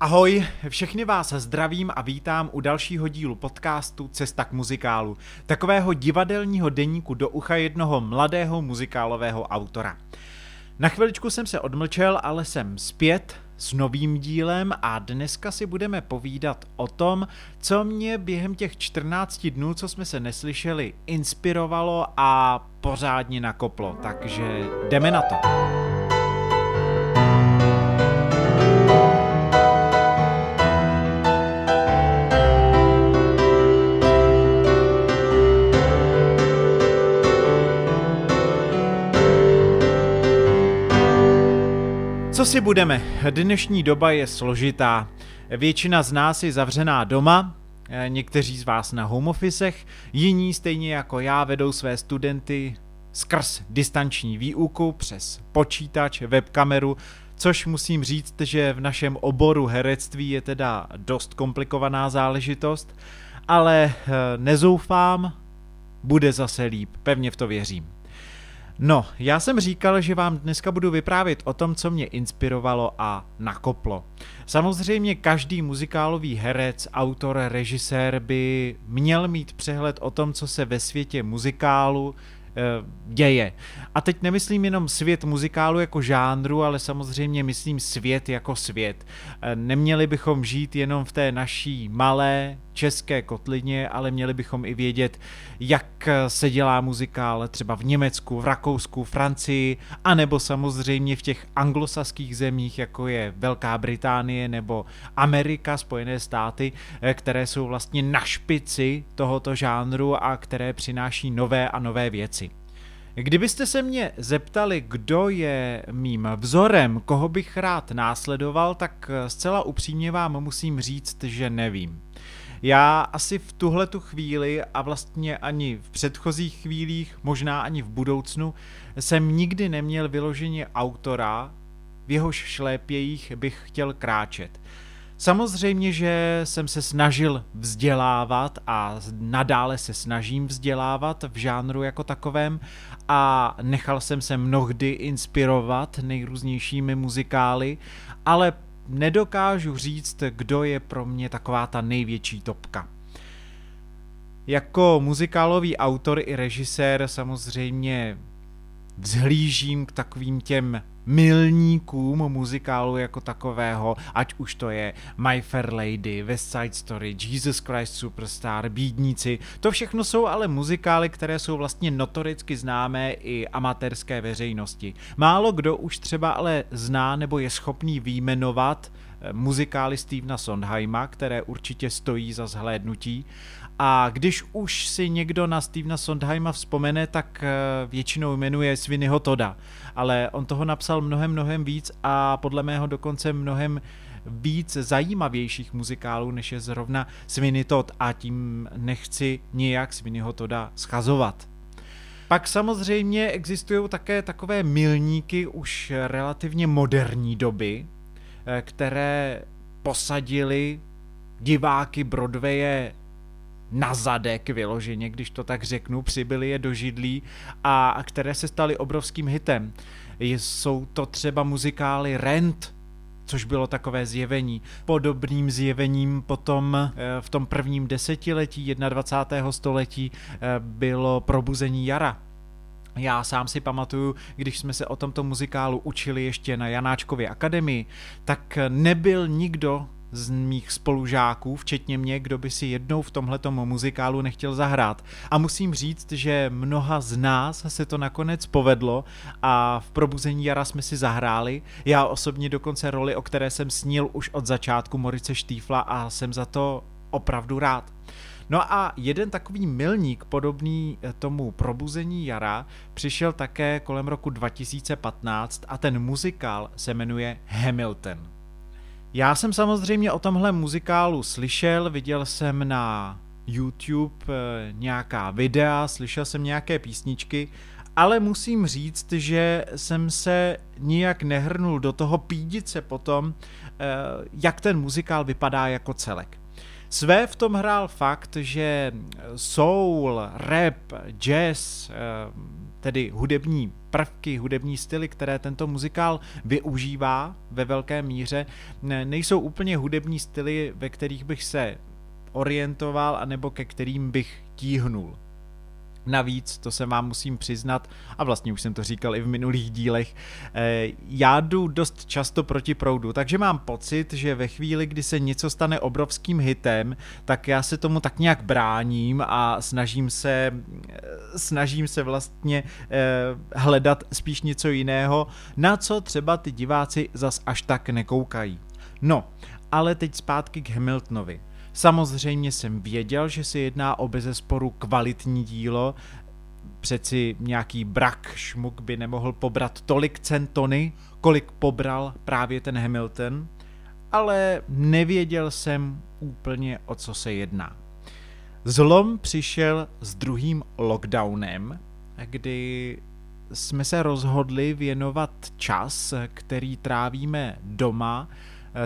Ahoj, všechny vás zdravím a vítám u dalšího dílu podcastu Cesta k muzikálu, takového divadelního deníku do ucha jednoho mladého muzikálového autora. Na chviličku jsem se odmlčel, ale jsem zpět s novým dílem a dneska si budeme povídat o tom, co mě během těch 14 dnů, co jsme se neslyšeli, inspirovalo a pořádně nakoplo. Takže jdeme na to. Co si budeme, dnešní doba je složitá. Většina z nás je zavřená doma, někteří z vás na home officech, jiní stejně jako já vedou své studenty skrz distanční výuku přes počítač, webkameru, což musím říct, že v našem oboru herectví je teda dost komplikovaná záležitost, ale eh, nezoufám, bude zase líp, pevně v to věřím. No, já jsem říkal, že vám dneska budu vyprávět o tom, co mě inspirovalo a nakoplo. Samozřejmě každý muzikálový herec, autor, režisér by měl mít přehled o tom, co se ve světě muzikálu, děje. A teď nemyslím jenom svět muzikálu jako žánru, ale samozřejmě myslím svět jako svět. Eh, neměli bychom žít jenom v té naší malé české kotlině, ale měli bychom i vědět, jak se dělá muzikál třeba v Německu, v Rakousku, Francii, anebo samozřejmě v těch anglosaských zemích, jako je Velká Británie nebo Amerika, Spojené státy, eh, které jsou vlastně na špici tohoto žánru a které přináší nové a nové věci. Kdybyste se mě zeptali, kdo je mým vzorem, koho bych rád následoval, tak zcela upřímně vám musím říct, že nevím. Já asi v tuhle tu chvíli a vlastně ani v předchozích chvílích, možná ani v budoucnu, jsem nikdy neměl vyloženě autora, v jehož šlépějích bych chtěl kráčet. Samozřejmě, že jsem se snažil vzdělávat a nadále se snažím vzdělávat v žánru jako takovém a nechal jsem se mnohdy inspirovat nejrůznějšími muzikály, ale nedokážu říct, kdo je pro mě taková ta největší topka. Jako muzikálový autor i režisér samozřejmě vzhlížím k takovým těm milníkům muzikálu jako takového, ať už to je My Fair Lady, West Side Story, Jesus Christ Superstar, Bídníci, to všechno jsou ale muzikály, které jsou vlastně notoricky známé i amatérské veřejnosti. Málo kdo už třeba ale zná nebo je schopný výjmenovat eh, muzikály Stevena Sondheima, které určitě stojí za zhlédnutí. A když už si někdo na Stevena Sondheima vzpomene, tak eh, většinou jmenuje Svinyho Toda. Ale on toho napsal mnohem, mnohem víc a podle mého dokonce mnohem víc zajímavějších muzikálů, než je zrovna Sweeney Todd a tím nechci nijak Sweeneyho Toda schazovat. Pak samozřejmě existují také takové milníky už relativně moderní doby, eh, které posadili diváky Broadwaye na zadek vyloženě, když to tak řeknu, přibyli je do židlí a které se staly obrovským hitem. Jsou to třeba muzikály Rent, což bylo takové zjevení. Podobným zjevením potom eh, v tom prvním desetiletí 21. století eh, bylo Probuzení jara. Já sám si pamatuju, když jsme se o tomto muzikálu učili ještě na Janáčkově akademii, tak nebyl nikdo, z mých spolužáků, včetně mě, kdo by si jednou v tomhletom muzikálu nechtěl zahrát. A musím říct, že mnoha z nás se to nakonec povedlo a v probuzení jara jsme si zahráli. Já osobně dokonce roli, o které jsem snil už od začátku Morice Štífla a jsem za to opravdu rád. No a jeden takový milník podobný tomu probuzení jara přišel také kolem roku 2015 a ten muzikál se jmenuje Hamilton. Já jsem samozřejmě o tomhle muzikálu slyšel, viděl jsem na YouTube eh, nějaká videa, slyšel jsem nějaké písničky, ale musím říct, že jsem se nijak nehrnul do toho pídit se potom, eh, jak ten muzikál vypadá jako celek. Své v tom hrál fakt, že soul, rap, jazz, eh, tedy hudební prvky, hudební styly, které tento muzikál využívá ve velké míře, nejsou úplně hudební styly, ve kterých bych se orientoval, anebo ke kterým bych tíhnul. Navíc, to se vám musím přiznat, a vlastně už jsem to říkal i v minulých dílech, eh, já jdu dost často proti proudu, takže mám pocit, že ve chvíli, kdy se něco stane obrovským hitem, tak já se tomu tak nějak bráním a snažím se, eh, snažím se vlastně eh, hledat spíš něco jiného, na co třeba ty diváci zas až tak nekoukají. No, ale teď zpátky k Hamiltonovi. Samozřejmě jsem věděl, že se jedná o bezesporu kvalitní dílo, přeci nějaký brak šmuk by nemohl pobrat tolik centony, kolik pobral právě ten Hamilton, ale nevěděl jsem úplně, o co se jedná. Zlom přišel s druhým lockdownem, kdy jsme se rozhodli věnovat čas, který trávíme doma,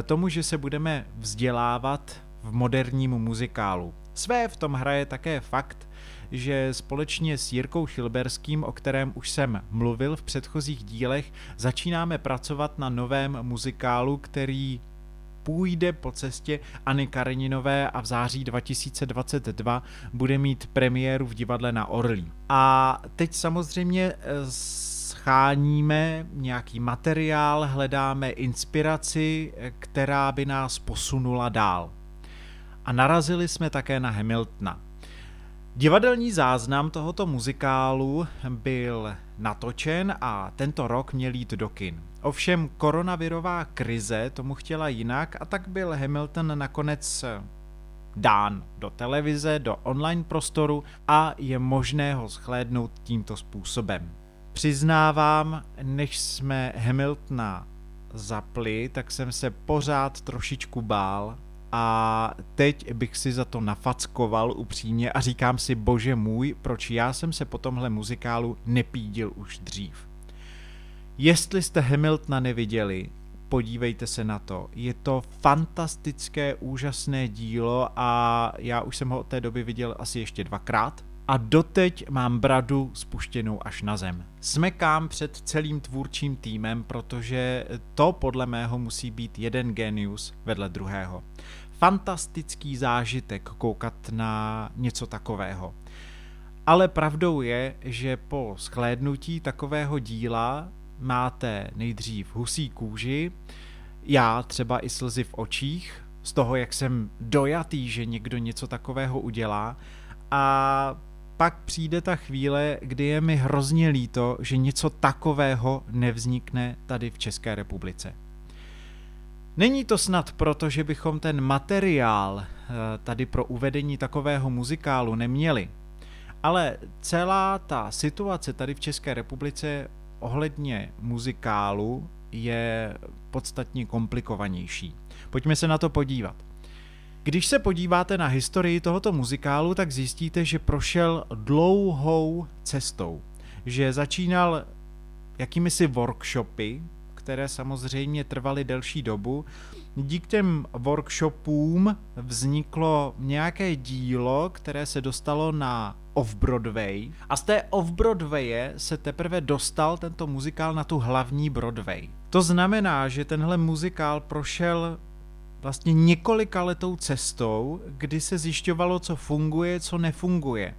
tomu, že se budeme vzdělávat v moderním muzikálu. Své v tom hraje také fakt, že společně s Jirkou Chilberským, o kterém už jsem mluvil v předchozích dílech, začínáme pracovat na novém muzikálu, který půjde po cestě Anny Kareninové a v září 2022 bude mít premiéru v divadle na Orlí. A teď samozřejmě eh, scháníme nějaký materiál, hledáme inspiraci, eh, která by nás posunula dál a narazili jsme také na Hamiltona. Divadelní záznam tohoto muzikálu byl natočen a tento rok měl jít do kin. Ovšem koronavirová krize tomu chtěla jinak a tak byl Hamilton nakonec dán do televize, do online prostoru a je možné ho shlédnout tímto způsobem. Přiznávám, než jsme Hamiltona zapli, tak jsem se pořád trošičku bál, a teď bych si za to nafackoval upřímně a říkám si, bože můj, proč já jsem se po tomhle muzikálu nepídil už dřív. Jestli jste Hamiltona neviděli, podívejte se na to. Je to fantastické, úžasné dílo a já už jsem ho od té doby viděl asi ještě dvakrát a doteď mám bradu spuštěnou až na zem. Smekám před celým tvůrčím týmem, protože to podle mého musí být jeden genius vedle druhého fantastický zážitek koukat na něco takového. Ale pravdou je, že po schlédnutí takového díla máte nejdřív husí kůži, já třeba i slzy v očích, z toho, jak jsem dojatý, že někdo něco takového udělá a pak přijde ta chvíle, kdy je mi hrozně líto, že něco takového nevznikne tady v České republice. Není to snad proto, že bychom ten materiál eh, tady pro uvedení takového muzikálu neměli, ale celá ta situace tady v České republice ohledně muzikálu je podstatně komplikovanější. Pojďme se na to podívat. Když se podíváte na historii tohoto muzikálu, tak zjistíte, že prošel dlouhou cestou. Že začínal jakými si workshopy, které samozřejmě trvaly delší dobu. Díky těm workshopům vzniklo nějaké dílo, které se dostalo na off-Broadway a z té off-Broadwaye se teprve dostal tento muzikál na tu hlavní Broadway. To znamená, že tenhle muzikál prošel vlastně několika letou cestou, kdy se zjišťovalo, co funguje, co nefunguje.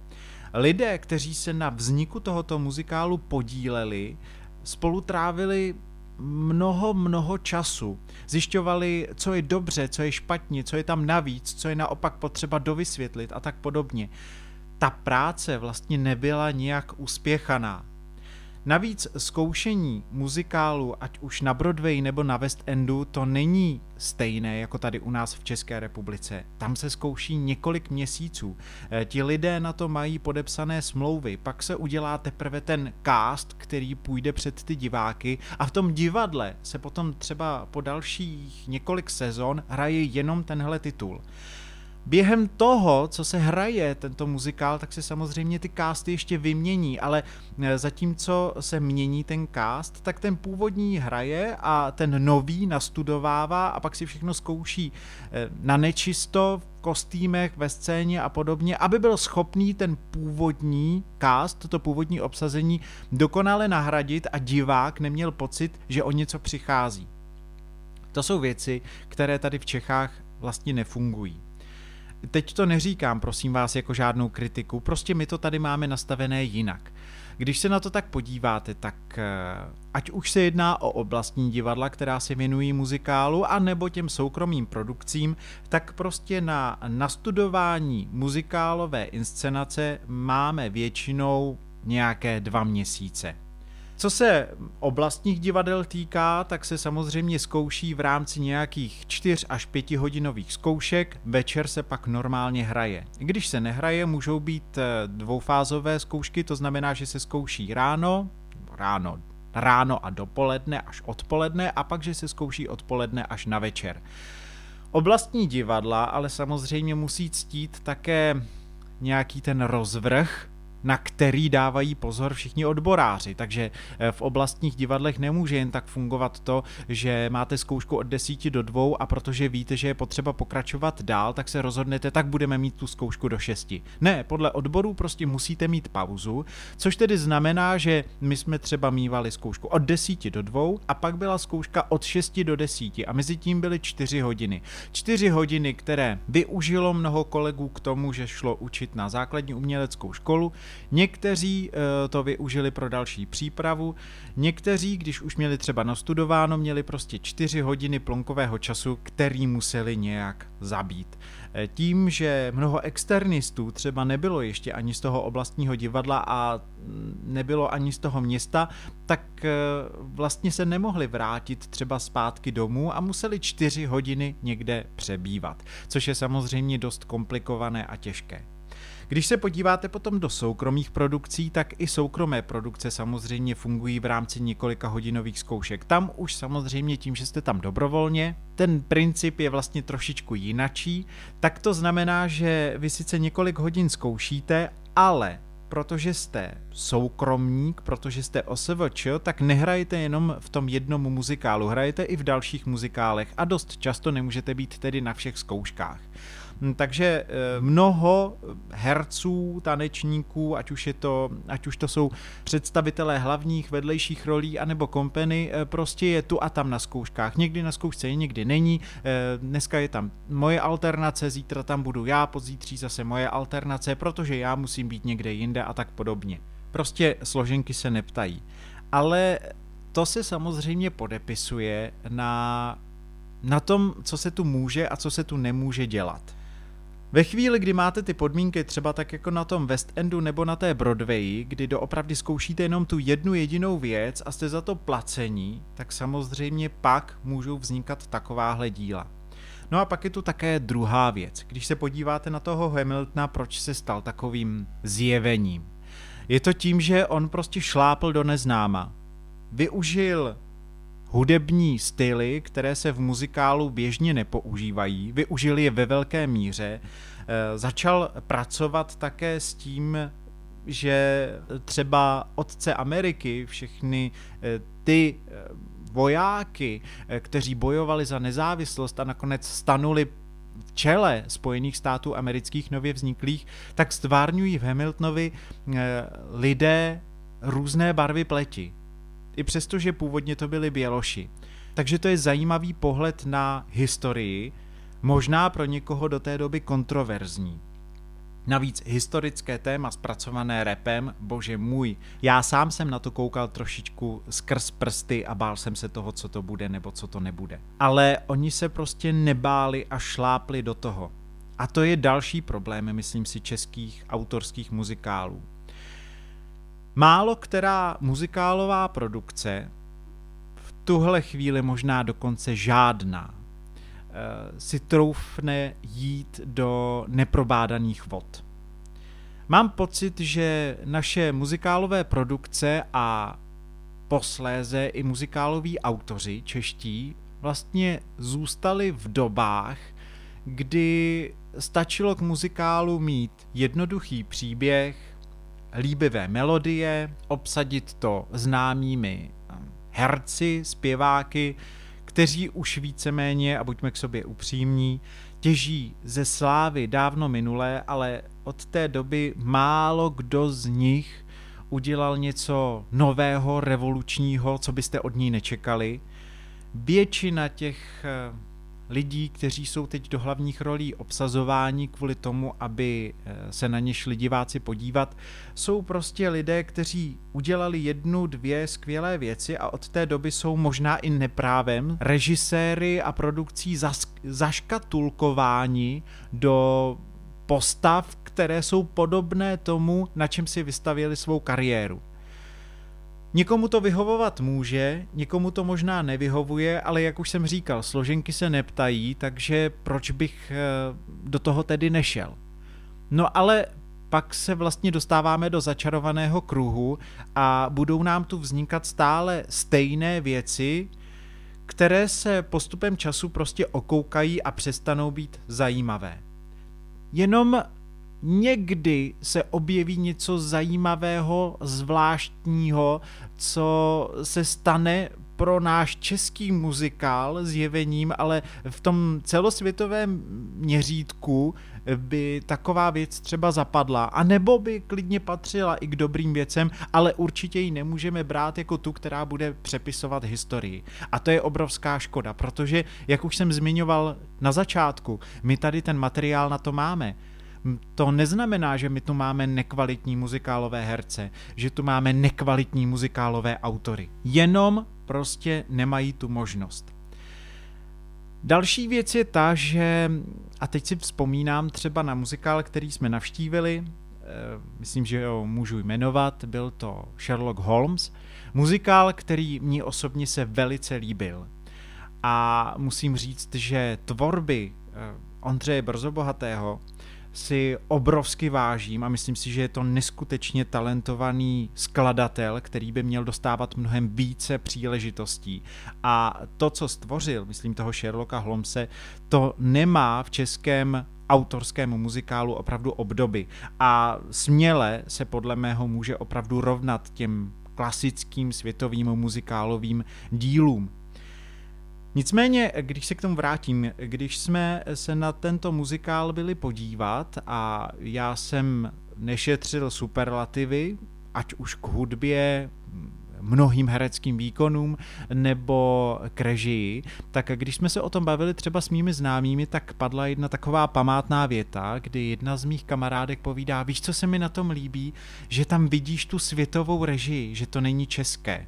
Lidé, kteří se na vzniku tohoto muzikálu podíleli, spolu trávili mnoho, mnoho času. Zjišťovali, co je dobře, co je špatně, co je tam navíc, co je naopak potřeba dovysvětlit a tak podobně. Ta práce vlastně nebyla nijak uspěchaná. Navíc zkoušení muzikálu, ať už na Broadway nebo na West Endu, to není stejné jako tady u nás v České republice. Tam se zkouší několik měsíců. Eh, ti lidé na to mají podepsané smlouvy, pak se udělá teprve ten cast, který půjde před ty diváky a v tom divadle se potom třeba po dalších několik sezon hraje jenom tenhle titul. Během toho, co se hraje tento muzikál, tak se samozřejmě ty casty ještě vymění, ale eh, zatímco se mění ten cast, tak ten původní hraje a ten nový nastudovává a pak si všechno zkouší eh, na nečisto, v kostýmech, ve scéně a podobně, aby byl schopný ten původní cast, to původní obsazení dokonale nahradit a divák neměl pocit, že o něco přichází. To jsou věci, které tady v Čechách vlastně nefungují. Teď to neříkám, prosím vás, jako žádnou kritiku, prostě my to tady máme nastavené jinak. Když se na to tak podíváte, tak eh, ať už se jedná o oblastní divadla, která se věnují muzikálu, a nebo těm soukromým produkcím, tak prostě na nastudování muzikálové inscenace máme většinou nějaké dva měsíce. Co se oblastních divadel týká, tak se samozřejmě zkouší v rámci nějakých 4 až 5 hodinových zkoušek, večer se pak normálně hraje. Když se nehraje, můžou být eh, dvoufázové zkoušky, to znamená, že se zkouší ráno, ráno, ráno a dopoledne až odpoledne a pak, že se zkouší odpoledne až na večer. Oblastní divadla ale samozřejmě musí ctít také nějaký ten rozvrh, na který dávají pozor všichni odboráři. Takže eh, v oblastních divadlech nemůže jen tak fungovat to, že máte zkoušku od 10 do 2 a protože víte, že je potřeba pokračovat dál, tak se rozhodnete, tak budeme mít tu zkoušku do 6. Ne, podle odborů prostě musíte mít pauzu, což tedy znamená, že my jsme třeba mývali zkoušku od 10 do 2 a pak byla zkouška od 6 do 10 a mezi tím byly 4 hodiny. 4 hodiny, které využilo mnoho kolegů k tomu, že šlo učit na základní uměleckou školu, Někteří eh, to využili pro další přípravu, někteří, když už měli třeba nastudováno, měli prostě čtyři hodiny plonkového času, který museli nějak zabít. Eh, tím, že mnoho externistů třeba nebylo ještě ani z toho oblastního divadla a nebylo ani z toho města, tak eh, vlastně se nemohli vrátit třeba zpátky domů a museli čtyři hodiny někde přebývat, což je samozřejmě dost komplikované a těžké. Když se podíváte potom do soukromých produkcí, tak i soukromé produkce samozřejmě fungují v rámci několika hodinových zkoušek. Tam už samozřejmě tím, že jste tam dobrovolně, ten princip je vlastně trošičku jinačí, tak to znamená, že vy sice několik hodin zkoušíte, ale protože jste soukromník, protože jste OSVČ, tak nehrajete jenom v tom jednom muzikálu, hrajete i v dalších muzikálech a dost často nemůžete být tedy na všech zkouškách. Hm, takže eh, mnoho herců, tanečníků, ať už, je to, ať už to jsou představitelé hlavních, vedlejších rolí, anebo kompeny, eh, prostě je tu a tam na zkouškách. Někdy na zkoušce je, někdy není. Eh, dneska je tam moje alternace, zítra tam budu já, pozítří zase moje alternace, protože já musím být někde jinde a tak podobně. Prostě složenky se neptají. Ale to se samozřejmě podepisuje na, na tom, co se tu může a co se tu nemůže dělat. Ve chvíli, kdy máte ty podmínky třeba tak jako na tom West Endu nebo na té Broadwayi, kdy doopravdy zkoušíte jenom tu jednu jedinou věc a jste za to placení, tak samozřejmě pak můžou vznikat takováhle díla. No a pak je tu také druhá věc. Když se podíváte na toho Hamiltona, proč se stal takovým zjevením. Je to tím, že on prostě šlápl do neznáma. Využil hudební styly, které se v muzikálu běžně nepoužívají, využili je ve velké míře, eh, začal pracovat také s tím, že třeba otce Ameriky, všechny eh, ty eh, vojáky, kteří bojovali za nezávislost a nakonec stanuli v čele Spojených států amerických nově vzniklých, tak stvárňují v Hamiltonovi lidé různé barvy pleti i přesto, že původně to byli Běloši. Takže to je zajímavý pohled na historii, možná pro někoho do té doby kontroverzní. Navíc historické téma zpracované repem, bože můj, já sám jsem na to koukal trošičku skrz prsty a bál jsem se toho, co to bude nebo co to nebude. Ale oni se prostě nebáli a šlápli do toho. A to je další problém, myslím si, českých autorských muzikálů. Málo která muzikálová produkce, v tuhle chvíli možná dokonce žádná, si troufne jít do neprobádaných vod. Mám pocit, že naše muzikálové produkce a posléze i muzikáloví autoři čeští vlastně zůstali v dobách, kdy stačilo k muzikálu mít jednoduchý příběh, líbivé melodie, obsadit to známými um, herci, zpěváky, kteří už víceméně, a buďme k sobě upřímní, těží ze slávy dávno minulé, ale od té doby málo kdo z nich udělal něco nového, revolučního, co byste od ní nečekali. Většina těch eh, lidí, kteří jsou teď do hlavních rolí obsazováni kvůli tomu, aby eh, se na ně šli diváci podívat, jsou prostě lidé, kteří udělali jednu, dvě skvělé věci a od té doby jsou možná i neprávem režiséry a produkcí zaškatulkováni do postav, které jsou podobné tomu, na čem si vystavili svou kariéru. Někomu to vyhovovat může, někomu to možná nevyhovuje, ale jak už jsem říkal, složenky se neptají, takže proč bych eh, do toho tedy nešel? No ale pak se vlastně dostáváme do začarovaného kruhu a budou nám tu vznikat stále stejné věci, které se postupem času prostě okoukají a přestanou být zajímavé. Jenom někdy se objeví něco zajímavého, zvláštního, co se stane pro náš český muzikál zjevením, ale v tom celosvětovém měřítku by taková věc třeba zapadla, a nebo by klidně patřila i k dobrým věcem, ale určitě ji nemůžeme brát jako tu, která bude přepisovat historii. A to je obrovská škoda, protože, jak už jsem zmiňoval na začátku, my tady ten materiál na to máme to neznamená, že my tu máme nekvalitní muzikálové herce, že tu máme nekvalitní muzikálové autory. Jenom prostě nemají tu možnost. Další věc je ta, že, a teď si vzpomínám třeba na muzikál, který jsme navštívili, eh, myslím, že ho můžu jmenovat, byl to Sherlock Holmes, muzikál, který mně osobně se velice líbil. A musím říct, že tvorby eh, Ondřeje Brzobohatého si obrovsky vážím a myslím si, že je to neskutečně talentovaný skladatel, který by měl dostávat mnohem více příležitostí. A to, co stvořil, myslím toho Sherlocka Holmese, to nemá v českém autorském muzikálu opravdu obdoby. A směle se podle mého může opravdu rovnat těm klasickým světovým muzikálovým dílům. Nicméně, když se k tomu vrátím, když jsme se na tento muzikál byli podívat a já jsem nešetřil superlativy, ať už k hudbě, mnohým hereckým výkonům nebo k režii, tak když jsme se o tom bavili třeba s mými známými, tak padla jedna taková památná věta, kdy jedna z mých kamarádek povídá, víš, co se mi na tom líbí, že tam vidíš tu světovou režii, že to není české.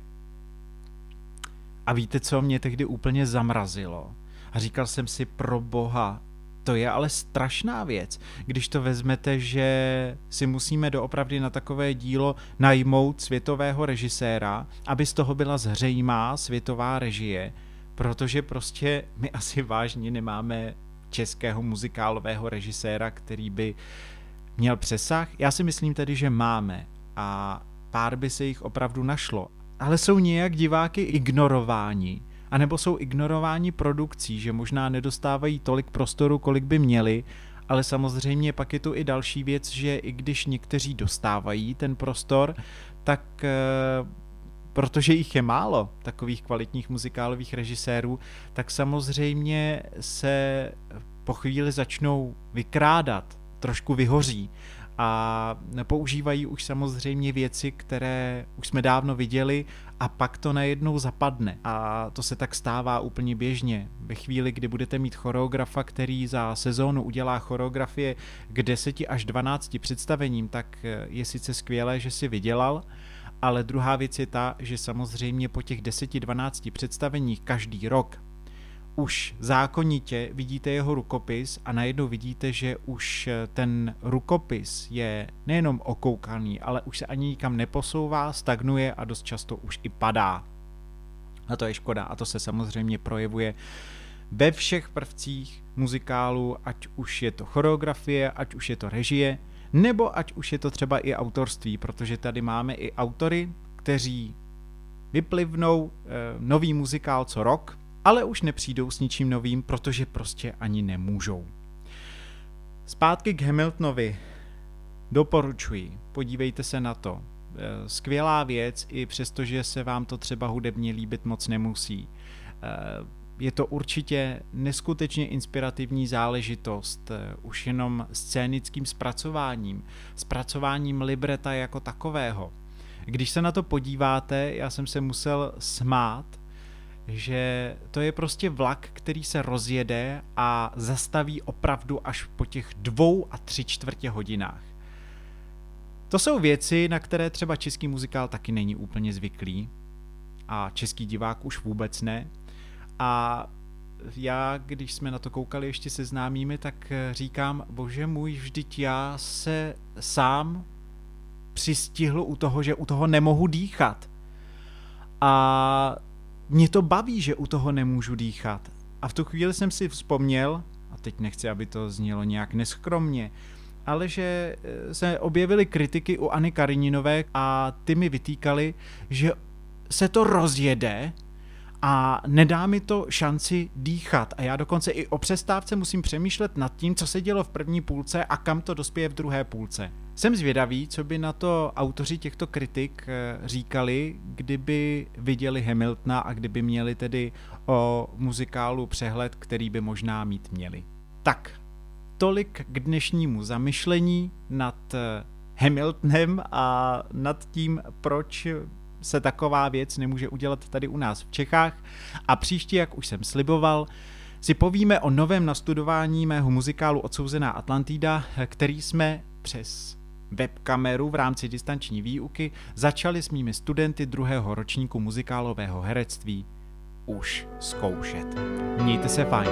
A víte, co mě tehdy úplně zamrazilo? A říkal jsem si, pro boha, to je ale strašná věc, když to vezmete, že si musíme doopravdy na takové dílo najmout světového režiséra, aby z toho byla zřejmá světová režie, protože prostě my asi vážně nemáme českého muzikálového režiséra, který by měl přesah. Já si myslím tedy, že máme a pár by se jich opravdu našlo ale jsou nějak diváky ignorováni, anebo jsou ignorováni produkcí, že možná nedostávají tolik prostoru, kolik by měli, ale samozřejmě pak je tu i další věc, že i když někteří dostávají ten prostor, tak eh, protože jich je málo, takových kvalitních muzikálových režisérů, tak samozřejmě se po chvíli začnou vykrádat, trošku vyhoří a používají už samozřejmě věci, které už jsme dávno viděli a pak to najednou zapadne. A to se tak stává úplně běžně. Ve chvíli, kdy budete mít choreografa, který za sezónu udělá choreografie k 10 až 12 představením, tak je sice skvělé, že si vydělal, ale druhá věc je ta, že samozřejmě po těch 10-12 představeních každý rok už zákonitě vidíte jeho rukopis a najednou vidíte, že už ten rukopis je nejenom okoukaný, ale už se ani nikam neposouvá, stagnuje a dost často už i padá. A to je škoda a to se samozřejmě projevuje ve všech prvcích muzikálu, ať už je to choreografie, ať už je to režie, nebo ať už je to třeba i autorství, protože tady máme i autory, kteří vyplivnou e, nový muzikál co rok, ale už nepřijdou s ničím novým, protože prostě ani nemůžou. Zpátky k Hamiltonovi. Doporučuji, podívejte se na to. Eh, skvělá věc, i přestože se vám to třeba hudebně líbit moc nemusí. Eh, je to určitě neskutečně inspirativní záležitost, eh, už jenom scénickým zpracováním, zpracováním libreta jako takového. Když se na to podíváte, já jsem se musel smát, že to je prostě vlak, který se rozjede a zastaví opravdu až po těch dvou a tři čtvrtě hodinách. To jsou věci, na které třeba český muzikál taky není úplně zvyklý a český divák už vůbec ne. A já, když jsme na to koukali ještě se známými, tak říkám, bože můj, vždyť já se sám přistihl u toho, že u toho nemohu dýchat. A mě to baví, že u toho nemůžu dýchat. A v tu chvíli jsem si vzpomněl, a teď nechci, aby to znělo nějak neskromně, ale že eh, se objevily kritiky uAny Karininové a ty mi vytýkali, že se to rozjede a nedá mi to šanci dýchat. A já dokonce i o přestávce musím přemýšlet nad tím, co se dělo v první půlce a kam to dospěje v druhé půlce. Jsem zvědavý, co by na to autoři těchto kritik eh, říkali, kdyby viděli Hamiltona a kdyby měli tedy o muzikálu přehled, který by možná mít měli. Tak, tolik k dnešnímu zamyšlení nad eh, Hamiltonem a nad tím, proč se taková věc nemůže udělat tady u nás v Čechách. A příště, jak už jsem sliboval, si povíme o novém nastudování mého muzikálu Odsouzená Atlantida, který jsme přes webkameru v rámci distanční výuky začali s mými studenty druhého ročníku muzikálového herectví už zkoušet. Mějte se fajn.